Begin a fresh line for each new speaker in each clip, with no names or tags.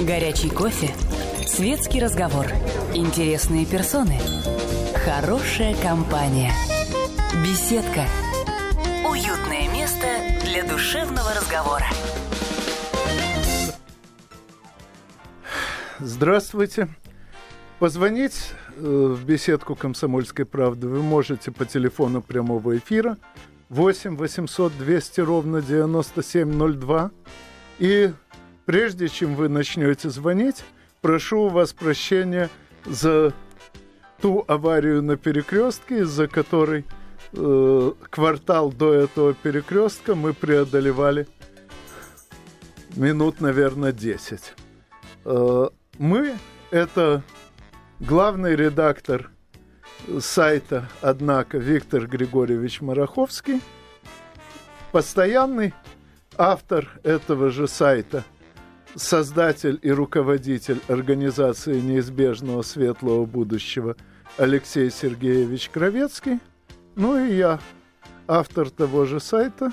Горячий кофе. Светский разговор. Интересные персоны. Хорошая компания. Беседка. Уютное место для душевного разговора.
Здравствуйте. Позвонить э, в беседку «Комсомольской правды» вы можете по телефону прямого эфира 8 800 200 ровно 9702. И прежде чем вы начнете звонить, прошу у вас прощения за ту аварию на перекрестке, из-за которой э, квартал до этого перекрестка мы преодолевали минут, наверное, 10. Э, мы – это главный редактор сайта, однако, Виктор Григорьевич Мараховский, постоянный автор этого же сайта, создатель и руководитель организации неизбежного светлого будущего Алексей Сергеевич Кровецкий, ну и я, автор того же сайта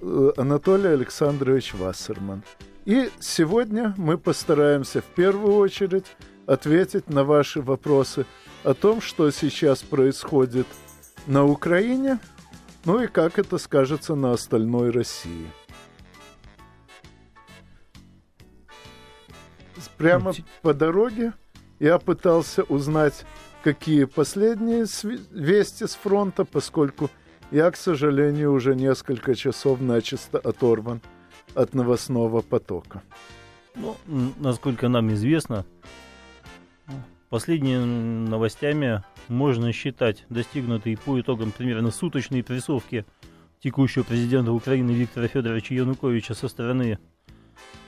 э, Анатолий Александрович Вассерман. И сегодня мы постараемся в первую очередь ответить на ваши вопросы о том, что сейчас происходит на Украине, ну и как это скажется на остальной России. Прямо по дороге я пытался узнать, какие последние вести с фронта, поскольку я, к сожалению, уже несколько часов начисто оторван от новостного потока.
Ну, насколько нам известно, последними новостями можно считать достигнутые по итогам примерно суточной прессовки текущего президента Украины Виктора Федоровича Януковича со стороны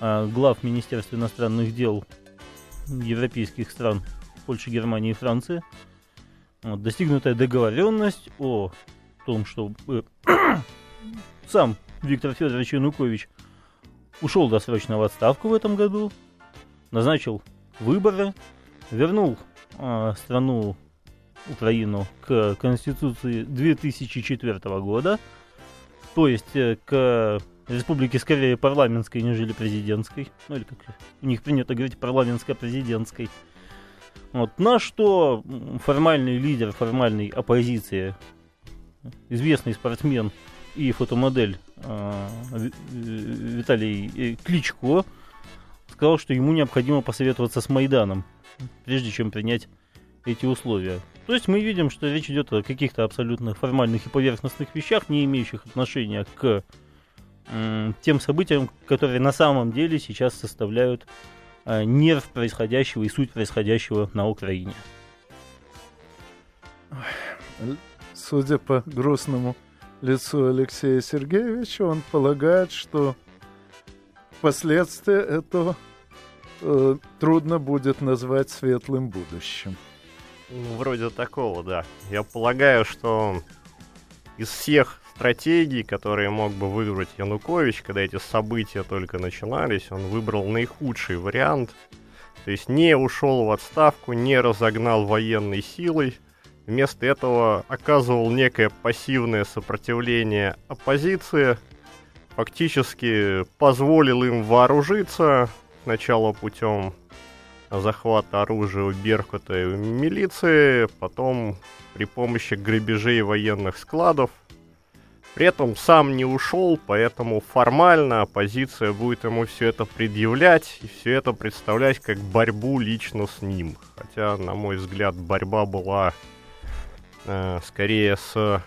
глав Министерства иностранных дел европейских стран Польши, Германии и Франции. Вот, достигнутая договоренность о том, что э, сам Виктор Федорович Янукович ушел досрочно в отставку в этом году, назначил выборы, вернул э, страну Украину к Конституции 2004 года, то есть э, к республике скорее парламентской, нежели президентской, ну или как у них принято говорить парламентско-президентской. Вот. На что формальный лидер формальной оппозиции, известный спортсмен и фотомодель э, Виталий э, Кличко сказал, что ему необходимо посоветоваться с Майданом, прежде чем принять эти условия. То есть мы видим, что речь идет о каких-то абсолютно формальных и поверхностных вещах, не имеющих отношения к тем событиям, которые на самом деле сейчас составляют э, нерв происходящего и суть происходящего на Украине.
Судя по грустному лицу Алексея Сергеевича, он полагает, что последствия этого э, трудно будет назвать светлым будущим.
Ну, вроде такого, да. Я полагаю, что из всех стратегий, которые мог бы выбрать Янукович, когда эти события только начинались, он выбрал наихудший вариант. То есть не ушел в отставку, не разогнал военной силой, Вместо этого оказывал некое пассивное сопротивление оппозиции, фактически позволил им вооружиться сначала путем захвата оружия у Беркута и у милиции, потом при помощи грабежей военных складов. При этом сам не ушел, поэтому формально оппозиция будет ему все это предъявлять и все это представлять как борьбу лично с ним. Хотя, на мой взгляд, борьба была э, скорее с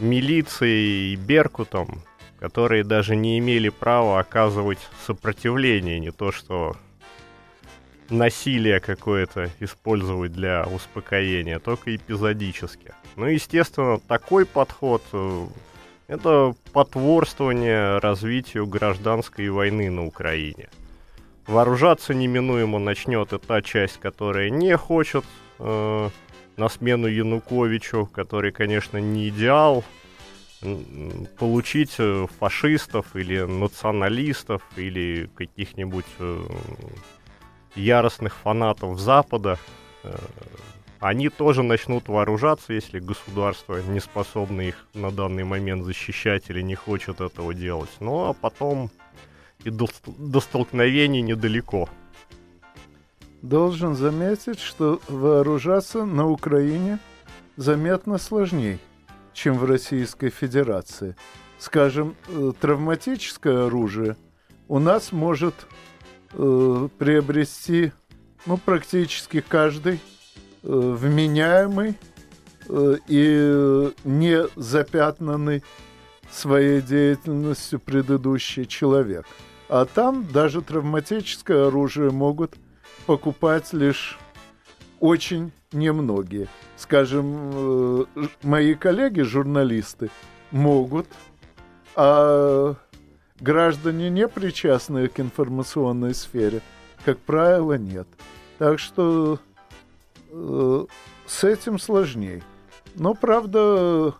милицией и Беркутом, которые даже не имели права оказывать сопротивление, не то что насилие какое-то использовать для успокоения, только эпизодически. Ну, естественно, такой подход э, это потворствование развитию гражданской войны на Украине. Вооружаться неминуемо начнет и та часть, которая не хочет э, на смену Януковичу, который, конечно, не идеал, получить э, фашистов или националистов или каких-нибудь э, яростных фанатов Запада, э, они тоже начнут вооружаться, если государство не способно их на данный момент защищать или не хочет этого делать. Ну а потом и до, до столкновений недалеко.
Должен заметить, что вооружаться на Украине заметно сложнее, чем в Российской Федерации. Скажем, э, травматическое оружие у нас может э, приобрести ну, практически каждый э, вменяемый э, и не запятнанный своей деятельностью предыдущий человек. А там даже травматическое оружие могут покупать лишь очень немногие. Скажем, э, мои коллеги, журналисты, могут, а граждане, не причастные к информационной сфере, как правило, нет. Так что э, с этим сложнее. Но, правда,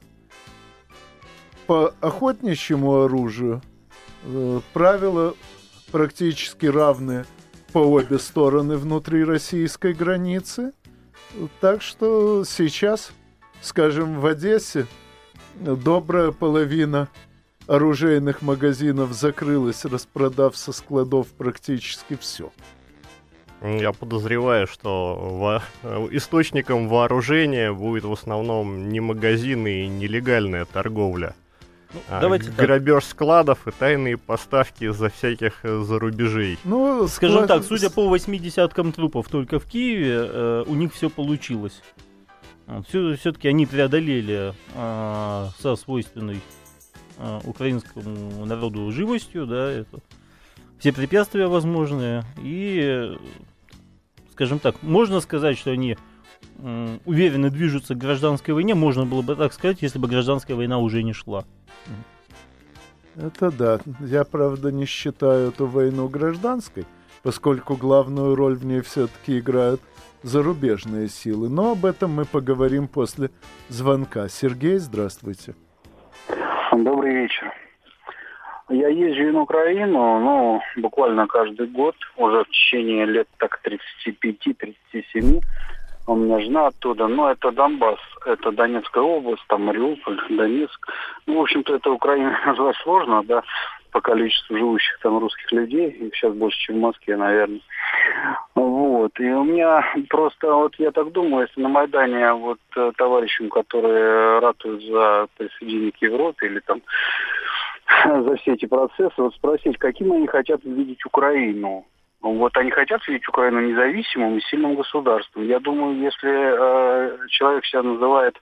по охотничьему оружию э, правила практически равны по обе стороны внутри российской границы. Так что сейчас, скажем, в Одессе добрая половина оружейных магазинов закрылась, распродав со складов практически все.
Я подозреваю, что во... источником вооружения будет в основном не магазины и нелегальная торговля. Ну, а, давайте грабеж так. складов и тайные поставки за всяких э, зарубежей.
Ну, скажем склад... так, судя по 80 трупов только в Киеве, э, у них все получилось. Все, все-таки они преодолели э, со свойственной э, украинскому народу живостью, да, это все препятствия возможные. И, скажем так, можно сказать, что они уверенно движутся к гражданской войне. Можно было бы так сказать, если бы гражданская война уже не шла.
Это да. Я, правда, не считаю эту войну гражданской, поскольку главную роль в ней все-таки играют зарубежные силы. Но об этом мы поговорим после звонка. Сергей, здравствуйте.
Добрый вечер. Я езжу на Украину, ну, буквально каждый год, уже в течение лет так 35-37 у меня жена оттуда, но это Донбасс, это Донецкая область, там Мариуполь, Донецк. Ну, в общем-то, это Украина назвать сложно, да, по количеству живущих там русских людей, их сейчас больше, чем в Москве, наверное. Вот, и у меня просто, вот я так думаю, если на Майдане вот э, товарищам, которые ратуют за присоединение к Европе или там за все эти процессы, вот спросить, каким они хотят видеть Украину, вот они хотят видеть Украину независимым и сильным государством. Я думаю, если э, человек себя называет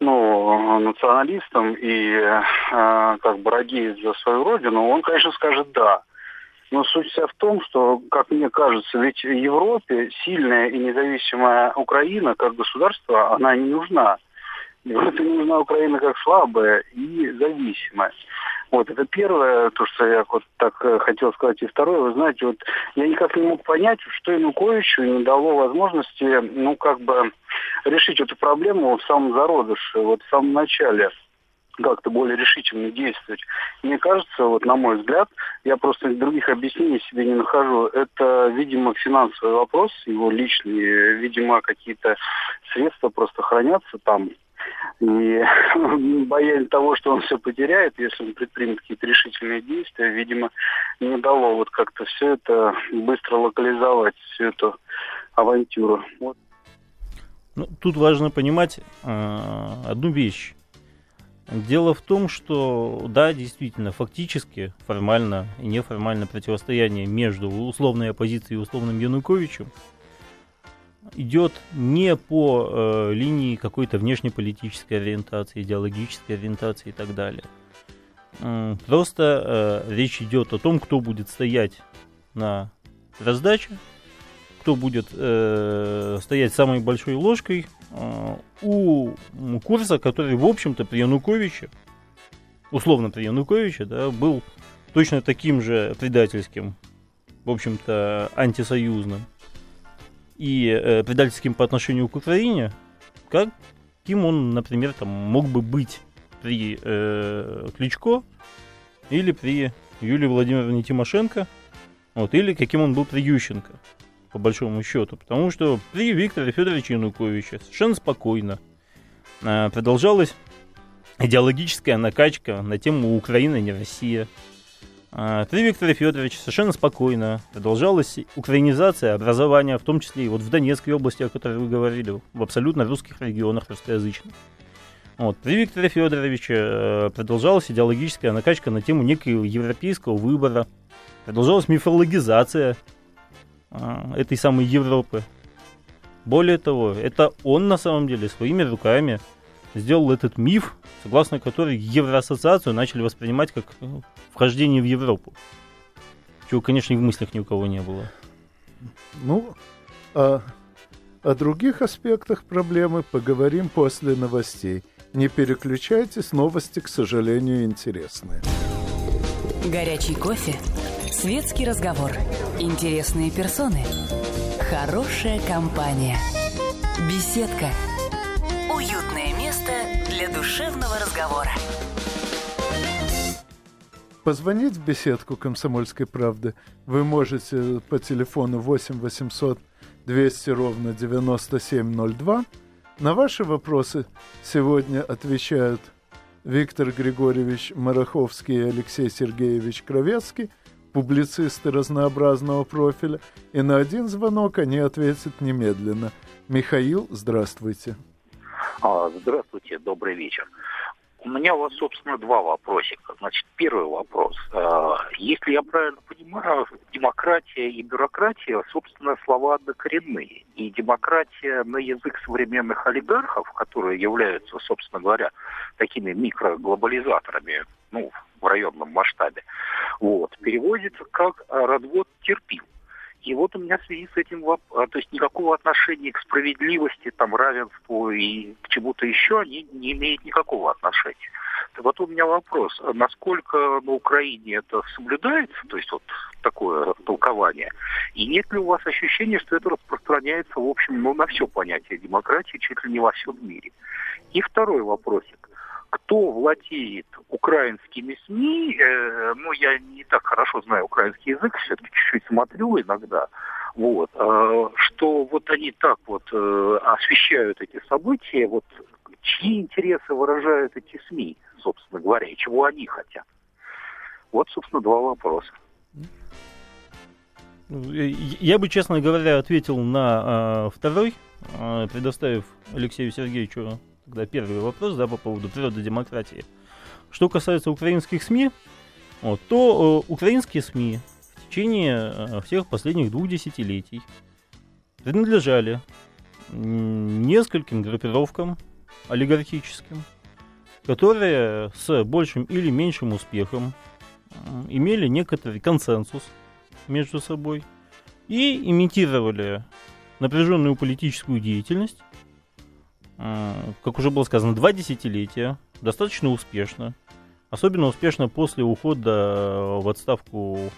ну, националистом и э, как бы радеет за свою родину, он, конечно, скажет «да». Но суть вся в том, что, как мне кажется, ведь в Европе сильная и независимая Украина как государство, она не нужна. Европе нужна Украина как слабая и зависимая. Вот, это первое, то, что я вот так э, хотел сказать. И второе, вы знаете, вот я никак не мог понять, что Януковичу не дало возможности, ну, как бы решить эту проблему в самом зародыше, вот в самом начале как-то более решительно действовать. Мне кажется, вот на мой взгляд, я просто других объяснений себе не нахожу. Это, видимо, финансовый вопрос, его личный, видимо, какие-то средства просто хранятся там и боязнь того, что он все потеряет, если он предпримет какие-то решительные действия, видимо, не дало вот как-то все это быстро локализовать, всю эту авантюру. Вот.
Ну, тут важно понимать э, одну вещь. Дело в том, что да, действительно, фактически, формально и неформально противостояние между условной оппозицией и условным Януковичем идет не по э, линии какой-то внешнеполитической ориентации, идеологической ориентации и так далее. Просто э, речь идет о том, кто будет стоять на раздаче, кто будет э, стоять самой большой ложкой э, у курса, который, в общем-то, при Януковиче, условно при Януковиче, да, был точно таким же предательским, в общем-то, антисоюзным и э, предательским по отношению к Украине, каким он, например, там, мог бы быть при э, Кличко или при Юлии Владимировне Тимошенко, вот, или каким он был при Ющенко, по большому счету. Потому что при Викторе Федоровиче Януковиче совершенно спокойно э, продолжалась идеологическая накачка на тему Украина не Россия. А, при Викторе Федоровиче совершенно спокойно продолжалась украинизация образования, в том числе и вот в Донецкой области, о которой вы говорили, в абсолютно русских регионах русскоязычных. Вот. При Викторе Федоровиче э, продолжалась идеологическая накачка на тему некого европейского выбора, продолжалась мифологизация а, этой самой Европы. Более того, это он на самом деле своими руками сделал этот миф, согласно который Евроассоциацию начали воспринимать как э, вхождение в Европу. Чего, конечно, и в мыслях ни у кого не было.
Ну, а о других аспектах проблемы поговорим после новостей. Не переключайтесь, новости, к сожалению, интересные.
Горячий кофе, светский разговор, интересные персоны, хорошая компания, беседка – место для душевного разговора.
Позвонить в беседку «Комсомольской правды» вы можете по телефону 8 800 200 ровно 9702. На ваши вопросы сегодня отвечают Виктор Григорьевич Мараховский и Алексей Сергеевич Кровецкий, публицисты разнообразного профиля, и на один звонок они ответят немедленно. Михаил, здравствуйте.
А, здравствуйте, добрый вечер. У меня у вас, собственно, два вопросика. Значит, первый вопрос. А, если я правильно понимаю, демократия и бюрократия, собственно, слова однокоренные. И демократия на язык современных олигархов, которые являются, собственно говоря, такими микроглобализаторами, ну, в районном масштабе, вот, переводится как развод терпил. И вот у меня в связи с этим, а, то есть никакого отношения к справедливости, там, равенству и к чему-то еще они не имеют никакого отношения. Вот у меня вопрос, а насколько на Украине это соблюдается, то есть вот такое толкование, и нет ли у вас ощущения, что это распространяется, в общем, ну, на все понятие демократии, чуть ли не во всем мире? И второй вопросик кто владеет украинскими СМИ, э, ну, я не так хорошо знаю украинский язык, все-таки чуть-чуть смотрю иногда, вот, э, что вот они так вот э, освещают эти события, вот чьи интересы выражают эти СМИ, собственно говоря, и чего они хотят. Вот, собственно, два вопроса.
Я бы, честно говоря, ответил на э, второй, э, предоставив Алексею Сергеевичу тогда первый вопрос, да, по поводу природы демократии. Что касается украинских СМИ, вот, то э, украинские СМИ в течение э, всех последних двух десятилетий принадлежали нескольким группировкам олигархическим, которые с большим или меньшим успехом имели некоторый консенсус между собой и имитировали напряженную политическую деятельность как уже было сказано, два десятилетия, достаточно успешно. Особенно успешно после ухода в отставку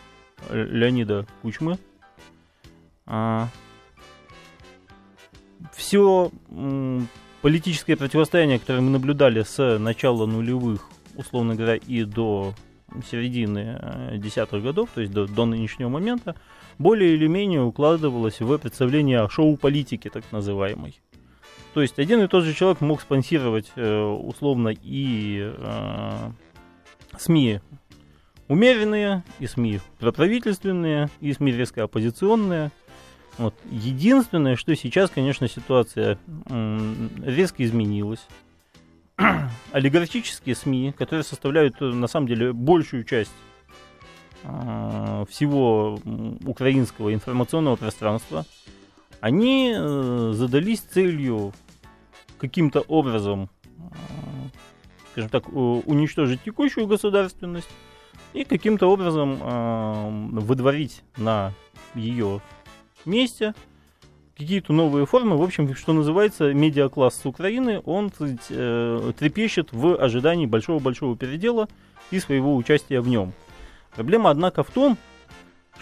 Леонида Кучмы. А, Все политическое противостояние, которое мы наблюдали с начала нулевых, условно говоря, и до середины э, десятых годов, то есть до, до нынешнего момента, более или менее укладывалось в представление шоу-политики, так называемой. То есть один и тот же человек мог спонсировать э, условно и э, СМИ умеренные, и СМИ проправительственные, и СМИ резко оппозиционные. Вот. Единственное, что сейчас, конечно, ситуация резко изменилась. Олигархические СМИ, которые составляют э, на самом деле большую часть всего украинского информационного пространства, они э, задались целью каким-то образом, э, скажем так, уничтожить текущую государственность и каким-то образом э, выдворить на ее месте какие-то новые формы. В общем, что называется, медиакласс с Украины, он трепещет в ожидании большого-большого передела и своего участия в нем. Проблема, однако, в том,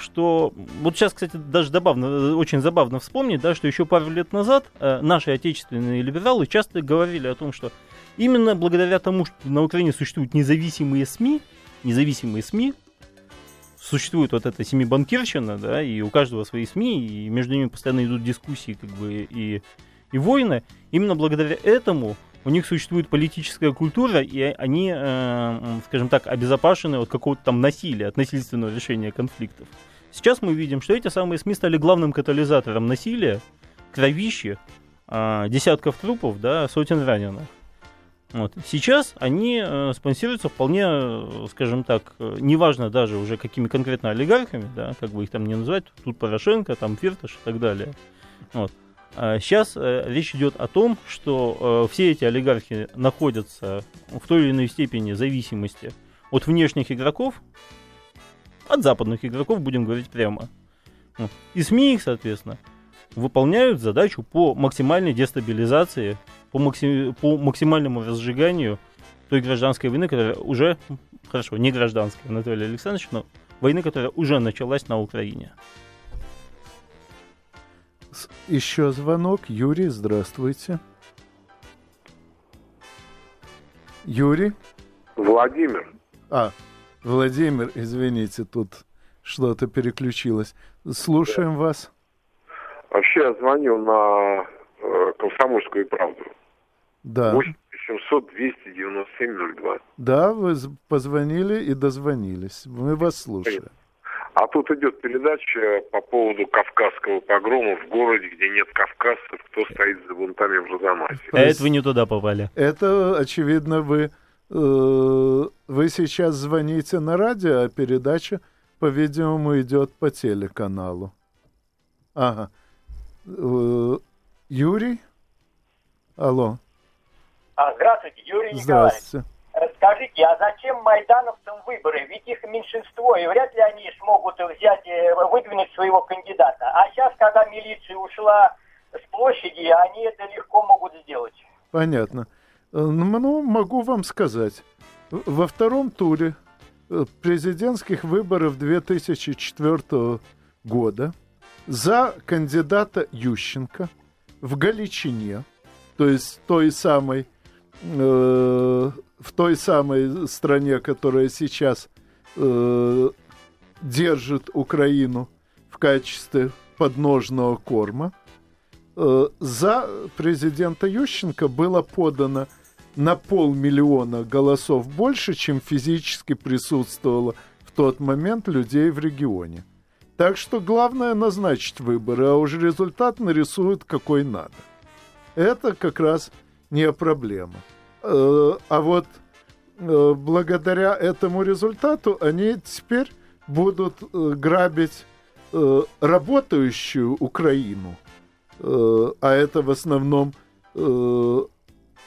что вот сейчас, кстати, даже забавно, очень забавно вспомнить, да, что еще пару лет назад э, наши отечественные либералы часто говорили о том, что именно благодаря тому, что на Украине существуют независимые СМИ, независимые СМИ, существует вот эта семибанкирщина, да, и у каждого свои СМИ, и между ними постоянно идут дискуссии, как бы, и, и войны. Именно благодаря этому у них существует политическая культура, и они, э, скажем так, обезопасены от какого-то там насилия, от насильственного решения конфликтов. Сейчас мы видим, что эти самые СМИ стали главным катализатором насилия, кровищи, э, десятков трупов, да, сотен раненых. Вот. Сейчас они э, спонсируются вполне, э, скажем так, э, неважно даже уже какими конкретно олигархами, да, как бы их там не называть, тут Порошенко, там Фирташ и так далее. Вот. А сейчас э, речь идет о том, что э, все эти олигархи находятся в той или иной степени зависимости от внешних игроков, от западных игроков, будем говорить прямо. И СМИ их, соответственно, выполняют задачу по максимальной дестабилизации по, максим, по максимальному разжиганию той гражданской войны, которая уже, хорошо, не гражданская, Анатолий Александрович, но войны, которая уже началась на Украине.
Еще звонок. Юрий, здравствуйте. Юрий?
Владимир.
А, Владимир, извините, тут что-то переключилось. Слушаем да. вас.
Вообще я звоню на э, Комсомольскую правду.
Да.
8 700 297 02.
Да, вы позвонили и дозвонились. Мы вас слушаем.
А тут идет передача по поводу кавказского погрома в городе, где нет кавказцев, кто стоит за бунтами в Розамасе.
А это вы не туда попали.
Это, очевидно, вы, вы сейчас звоните на радио, а передача, по-видимому, идет по телеканалу. Ага. Э, Юрий? Алло.
А, здравствуйте, Юрий
Здравствуйте.
Николаевич. Скажите, а зачем майдановцам выборы? Ведь их меньшинство, и вряд ли они смогут взять, э, выдвинуть своего кандидата. А сейчас, когда милиция ушла с площади, они это легко могут сделать.
Понятно. Э, ну, могу вам сказать. Во втором туре э, президентских выборов 2004 года за кандидата Ющенко в Галичине, то есть той самой э, в той самой стране, которая сейчас э, держит Украину в качестве подножного корма, э, за президента Ющенко было подано на полмиллиона голосов больше, чем физически присутствовало в тот момент людей в регионе. Так что главное назначить выборы, а уже результат нарисуют какой надо. Это как раз не проблема. Э, а вот э, благодаря этому результату они теперь будут э, грабить работающую Украину, а это в основном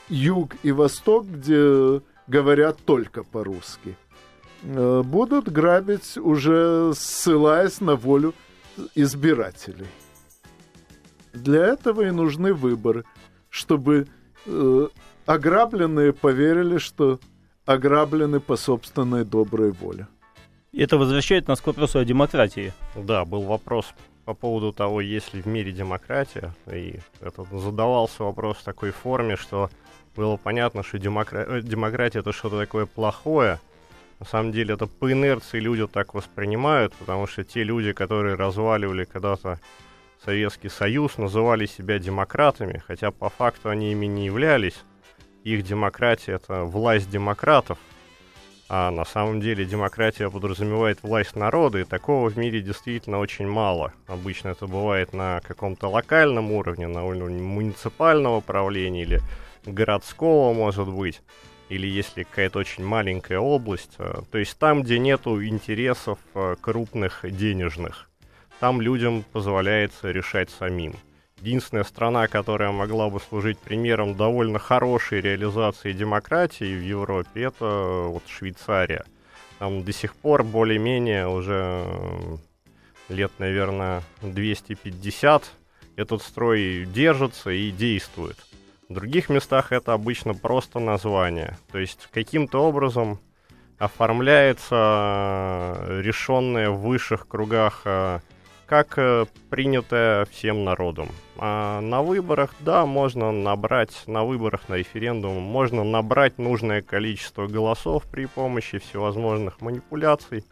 юг и восток, где говорят только по-русски, будут грабить уже ссылаясь на волю избирателей. Для этого и нужны выборы, чтобы ограбленные поверили, что ограблены по собственной доброй воле.
Это возвращает нас к вопросу о демократии.
Да, был вопрос по поводу того, есть ли в мире демократия. И это задавался вопрос в такой форме, что было понятно, что демокра... Э, демократия это что-то такое плохое. На самом деле это по инерции люди так воспринимают, потому что те люди, которые разваливали когда-то Советский Союз, называли себя демократами, хотя по факту они ими не являлись их демократия это власть демократов, а на самом деле демократия подразумевает власть народа, и такого в мире действительно очень мало. Обычно это бывает на каком-то локальном уровне, на уровне муниципального правления или городского, может быть, или если какая-то очень маленькая область, э, то есть там, где нету интересов э, крупных денежных, там людям позволяется решать самим единственная страна, которая могла бы служить примером довольно хорошей реализации демократии в Европе, это вот Швейцария. Там до сих пор более-менее уже лет, наверное, 250 этот строй держится и действует. В других местах это обычно просто название. То есть каким-то образом оформляется решенное в высших кругах э, как э, принято всем народом. А на выборах, да, можно набрать, на выборах, на референдум, можно набрать нужное количество голосов при помощи всевозможных манипуляций,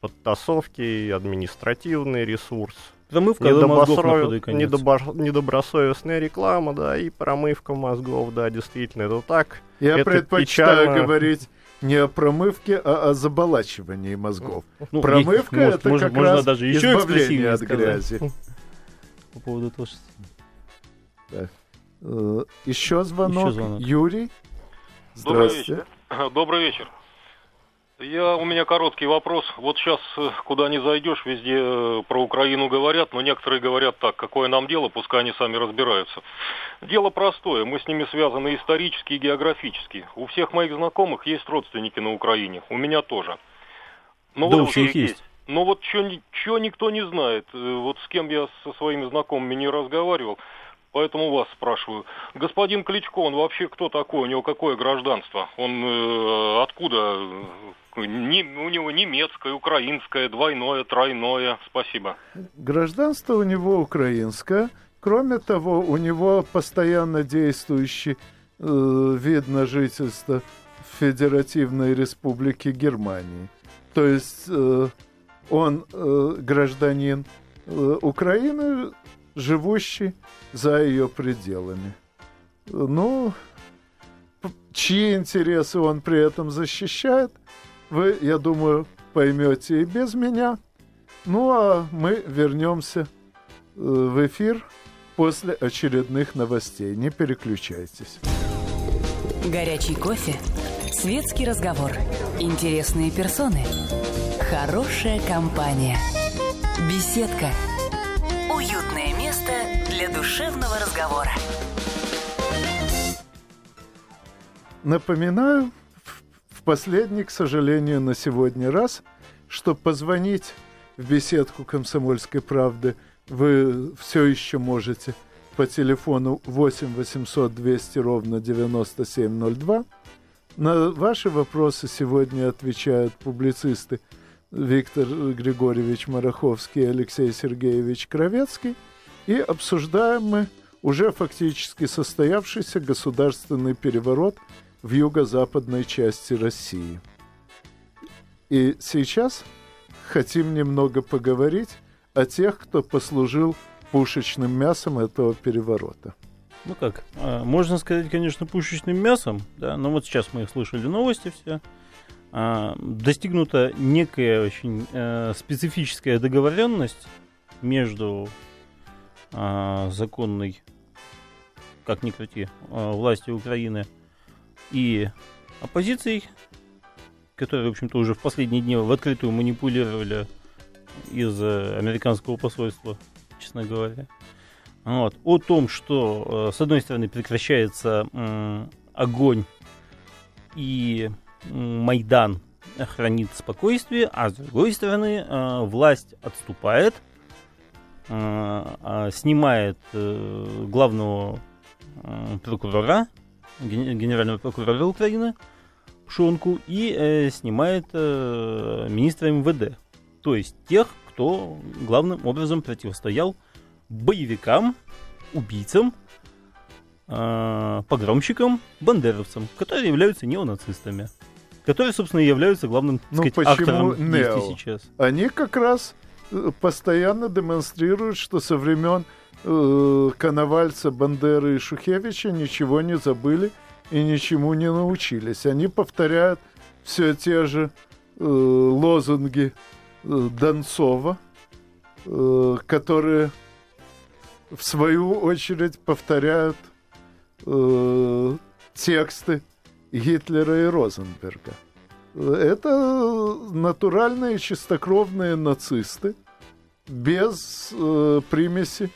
подтасовки, административный ресурс.
Промывка мозгов на конец.
недобор- недобросовестная реклама, да, и промывка мозгов, да, действительно, это так.
Я
Это
предпочитаю
печально.
говорить не о промывке, а о заболачивании мозгов.
Ну,
Промывка
может,
это
можно,
как
можно
раз
даже еще
избавление от
сказать
грязи.
По поводу того, что...
Еще звонок.
Еще звонок.
Юрий.
Добрый
Здравствуйте.
Добрый вечер. Я, у меня короткий вопрос. Вот сейчас, э, куда ни зайдешь, везде э, про Украину говорят, но некоторые говорят так, какое нам дело, пускай они сами разбираются. Дело простое, мы с ними связаны исторически и географически. У всех моих знакомых есть родственники на Украине, у меня тоже. Ну,
Да,
вот
у всех
что-
есть.
Но вот что никто не знает. Э, Вот с кем я со своими знакомыми не разговаривал, поэтому вас спрашиваю. Господин Кличко, он вообще кто такой? У него какое гражданство? Он э, откуда? Не- у него немецкое, украинское, двойное, тройное. Спасибо.
Гражданство у него украинское. Кроме того, у него постоянно действующий э, вид на жительство в Федеративной Республике Германии. То есть э, он э, гражданин э, Украины, живущий за ее пределами. Ну, чьи интересы он при этом защищает, вы, я думаю, поймете и без меня. Ну а мы вернемся э, в эфир после очередных новостей. Не переключайтесь.
Горячий кофе, светский разговор, интересные персоны, хорошая компания, беседка, уютное место для душевного разговора.
Напоминаю, последний, к сожалению, на сегодня раз, что позвонить в беседку «Комсомольской правды» вы все еще можете по телефону 8 800 200 ровно 9702. На ваши вопросы сегодня отвечают публицисты Виктор Григорьевич Мараховский и Алексей Сергеевич Кровецкий. И обсуждаем мы уже фактически состоявшийся государственный переворот в юго-западной части России. И сейчас хотим немного поговорить о тех, кто послужил пушечным мясом этого переворота.
Ну как, а, можно сказать, конечно, пушечным мясом, да, но вот сейчас мы слышали новости все. А, Достигнута некая очень э, специфическая договоренность между а, законной, как ни крути, властью Украины и оппозицией, которые, в общем-то, уже в последние дни в открытую манипулировали из э, американского посольства, честно говоря. Вот. О том, что э, с одной стороны прекращается огонь и Майдан хранит спокойствие, а с другой стороны э, власть отступает, а, снимает главного прокурора, генерального прокурора Украины Пшонку и э, снимает э, министра МВД. То есть тех, кто главным образом противостоял боевикам, убийцам, э, погромщикам, бандеровцам, которые являются неонацистами. Которые, собственно, и являются главным так
Ну,
сказать, актором
нео?
сейчас.
Они как раз э, постоянно демонстрируют, что со времен э, Коновальца, Бандеры и Шухевича ничего не забыли и ничему не научились. Они повторяют все те же э, лозунги э, Донцова, э, которые в свою очередь повторяют э, тексты Гитлера и Розенберга. Это натуральные чистокровные нацисты без э, примеси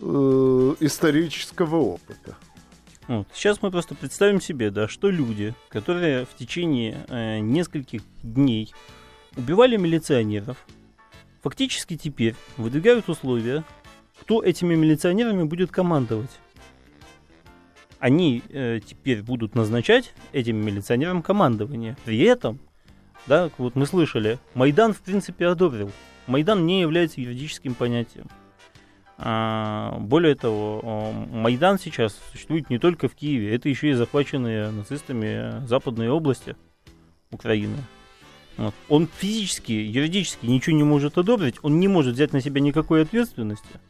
э, исторического опыта.
Вот. Сейчас мы просто представим себе, да, что люди, которые в течение э, нескольких дней убивали милиционеров, фактически теперь выдвигают условия, кто этими милиционерами будет командовать. Они э, теперь будут назначать этим милиционерам командование. При этом, да, вот мы слышали, Майдан в принципе одобрил. Майдан не является юридическим понятием. А, более того, о, Майдан сейчас существует не только в Киеве, это еще и захваченные нацистами западные области Украины. Вот. Он физически, юридически ничего не может одобрить, он не может взять на себя никакой ответственности.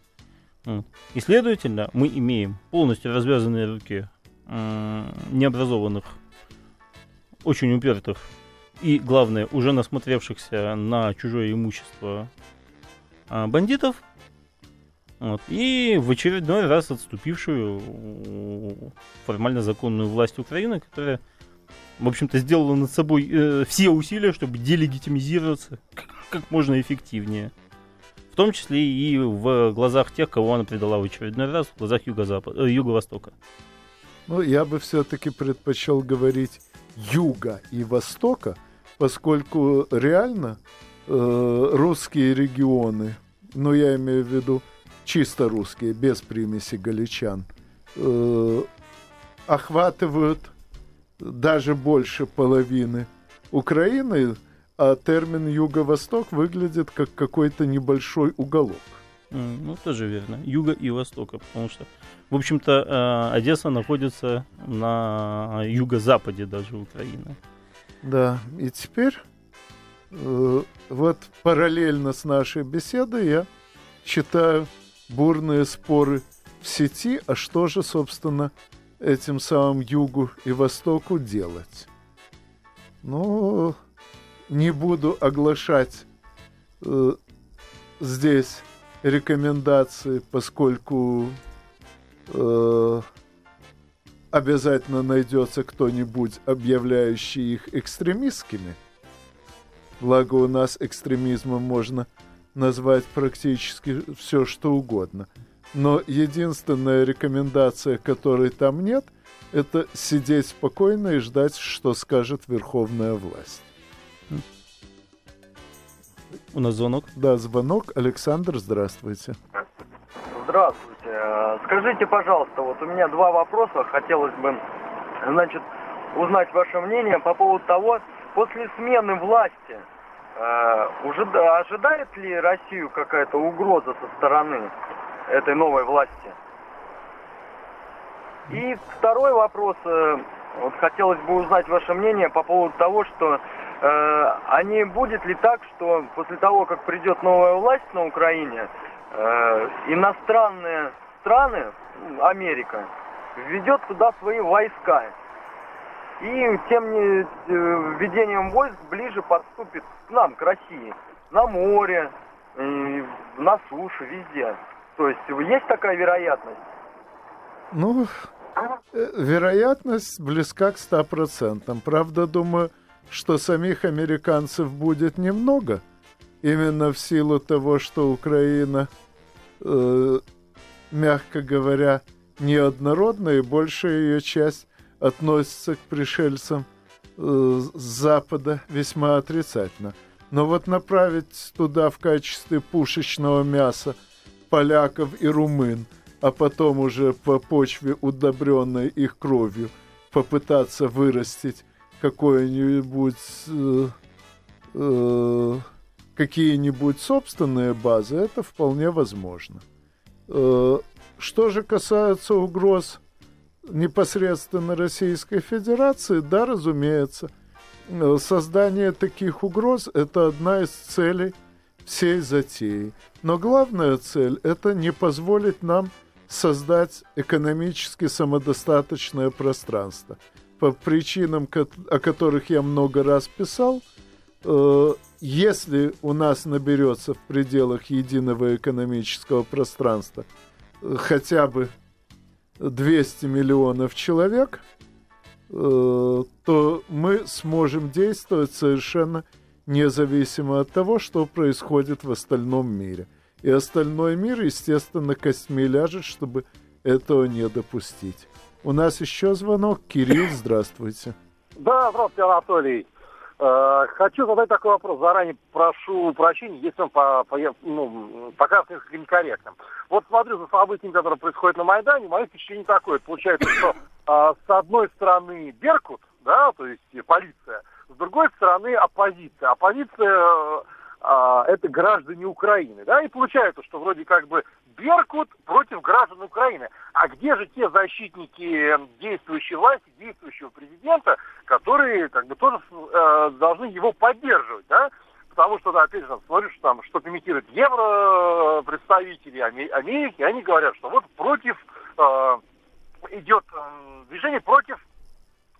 Вот. И, следовательно, мы имеем полностью развязанные руки э, необразованных, очень упертых и, главное, уже насмотревшихся на чужое имущество бандитов, вот, и в очередной раз отступившую формально законную власть Украины, которая, в общем-то, сделала над собой э, все усилия, чтобы делегитимизироваться как, как можно эффективнее. В том числе и в глазах тех, кого она предала в очередной раз, в глазах юго-запада, э, юго-востока.
Ну, я бы все-таки предпочел говорить юга и востока, поскольку реально э, русские регионы, ну, я имею в виду чисто русские, без примеси галичан, э, охватывают даже больше половины Украины, а термин «юго-восток» выглядит как какой-то небольшой уголок.
Ну, тоже верно. Юга и Востока, потому что, в общем-то, э, Одесса находится на юго-западе даже Украины.
Да, и теперь э, вот параллельно с нашей беседой я читаю бурные споры в сети, а что же, собственно, этим самым югу и востоку делать? Ну, не буду оглашать э, здесь рекомендации, поскольку э, обязательно найдется кто-нибудь, объявляющий их экстремистскими. Благо у нас экстремизмом можно назвать практически все, что угодно. Но единственная рекомендация, которой там нет, это сидеть спокойно и ждать, что скажет верховная власть.
У нас звонок?
Да, звонок. Александр, здравствуйте.
Здравствуйте. Скажите, пожалуйста, вот у меня два вопроса. Хотелось бы, значит, узнать ваше мнение по поводу того, после смены власти э, уже ожидает ли Россию какая-то угроза со стороны этой новой власти? И второй вопрос. Э, вот хотелось бы узнать ваше мнение по поводу того, что э, а не будет ли так, что после того, как придет новая власть на Украине, э, иностранные страны, Америка, введет туда свои войска. И тем не э, введением войск ближе подступит нам, к России. На море, на суше, везде. То есть есть такая вероятность?
Ну, э, вероятность близка к 100%. Правда, думаю, что самих американцев будет немного. Именно в силу того, что Украина, э, мягко говоря, неоднородная, и большая ее часть относится к пришельцам э, с Запада весьма отрицательно. Но вот направить туда в качестве пушечного мяса поляков и румын, а потом уже по почве, удобренной их кровью, попытаться вырастить какое-нибудь э, э, какие-нибудь собственные базы, это вполне возможно. Э, что же касается угроз непосредственно Российской Федерации, да, разумеется, э, создание таких угроз – это одна из целей всей затеи. Но главная цель – это не позволить нам создать экономически самодостаточное пространство – по причинам, о которых я много раз писал, э, если у нас наберется в пределах единого экономического пространства э, хотя бы 200 миллионов человек, э, то мы сможем действовать совершенно независимо от того, что происходит в остальном мире. И остальной мир, естественно, костьми ляжет, чтобы этого не допустить. У нас еще звонок. Кирилл, здравствуйте.
Да, здравствуйте, Анатолий. Э, хочу задать такой вопрос. Заранее прошу прощения, если он по, по, ну, покажется несколько некорректным. Вот смотрю за событиями, которые происходят на Майдане, мое впечатление такое. Получается, что э, с одной стороны Беркут, да, то есть полиция, с другой стороны оппозиция. Оппозиция э, это граждане Украины, да, и получается, что вроде как бы Беркут против граждан Украины. А где же те защитники действующей власти, действующего президента, которые как бы тоже э, должны его поддерживать, да? Потому что, да, опять же, смотришь, там, что имитируют евро представители Америки, они говорят, что вот против э, идет э, движение против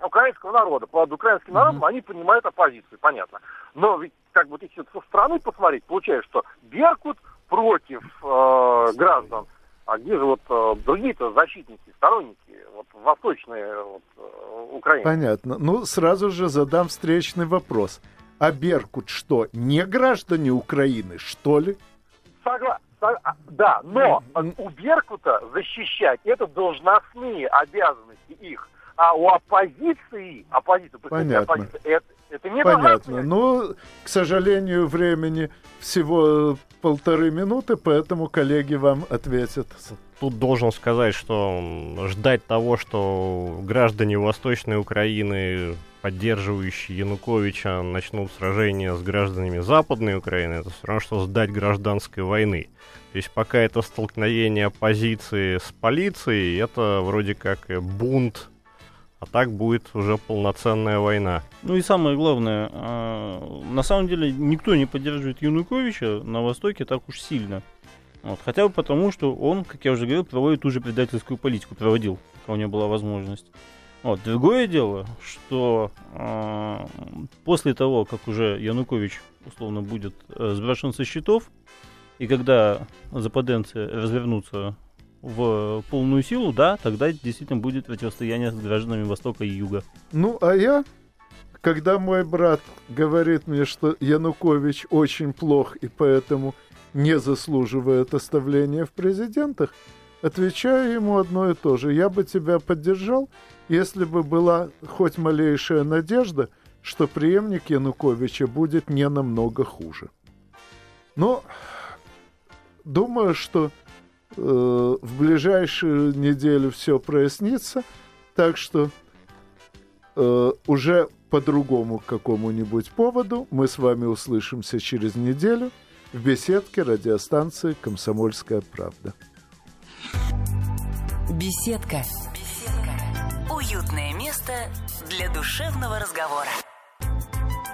украинского народа. Под украинским народом mm-hmm. они понимают оппозицию, понятно. Но ведь, как бы, если со стороны посмотреть, получается, что Беркут против э, граждан, а где же вот э, другие-то защитники, сторонники, вот восточные вот, э, Украины?
Понятно. Ну, сразу же задам встречный вопрос. А Беркут что, не граждане Украины, что ли?
Согласен. А, да, но у Беркута защищать это должностные обязанности их. А у оппозиции, оппозиция,
Понятно.
Оппозиция, это, это не
Понятно. Но, к сожалению, времени всего полторы минуты, поэтому коллеги вам ответят.
Тут должен сказать, что ждать того, что граждане Восточной Украины, поддерживающие Януковича, начнут сражение с гражданами Западной Украины, это все равно, что ждать гражданской войны. То есть пока это столкновение оппозиции с полицией, это вроде как бунт а так будет уже полноценная война.
Ну и самое главное, э, на самом деле никто не поддерживает Януковича на Востоке так уж сильно. Вот, хотя бы потому, что он, как я уже говорил, проводит ту же предательскую политику, проводил, когда у него была возможность. Вот. Другое дело, что э, после того, как уже Янукович условно будет э, сброшен со счетов, и когда западенцы развернутся в полную силу, да, тогда действительно будет противостояние с гражданами Востока и Юга.
Ну, а я, когда мой брат говорит мне, что Янукович очень плох и поэтому не заслуживает оставления в президентах, отвечаю ему одно и то же. Я бы тебя поддержал, если бы была хоть малейшая надежда, что преемник Януковича будет не намного хуже. Но думаю, что в ближайшую неделю все прояснится, так что э, уже по другому какому-нибудь поводу мы с вами услышимся через неделю в беседке радиостанции «Комсомольская правда».
Беседка. Беседка. Уютное место для душевного разговора.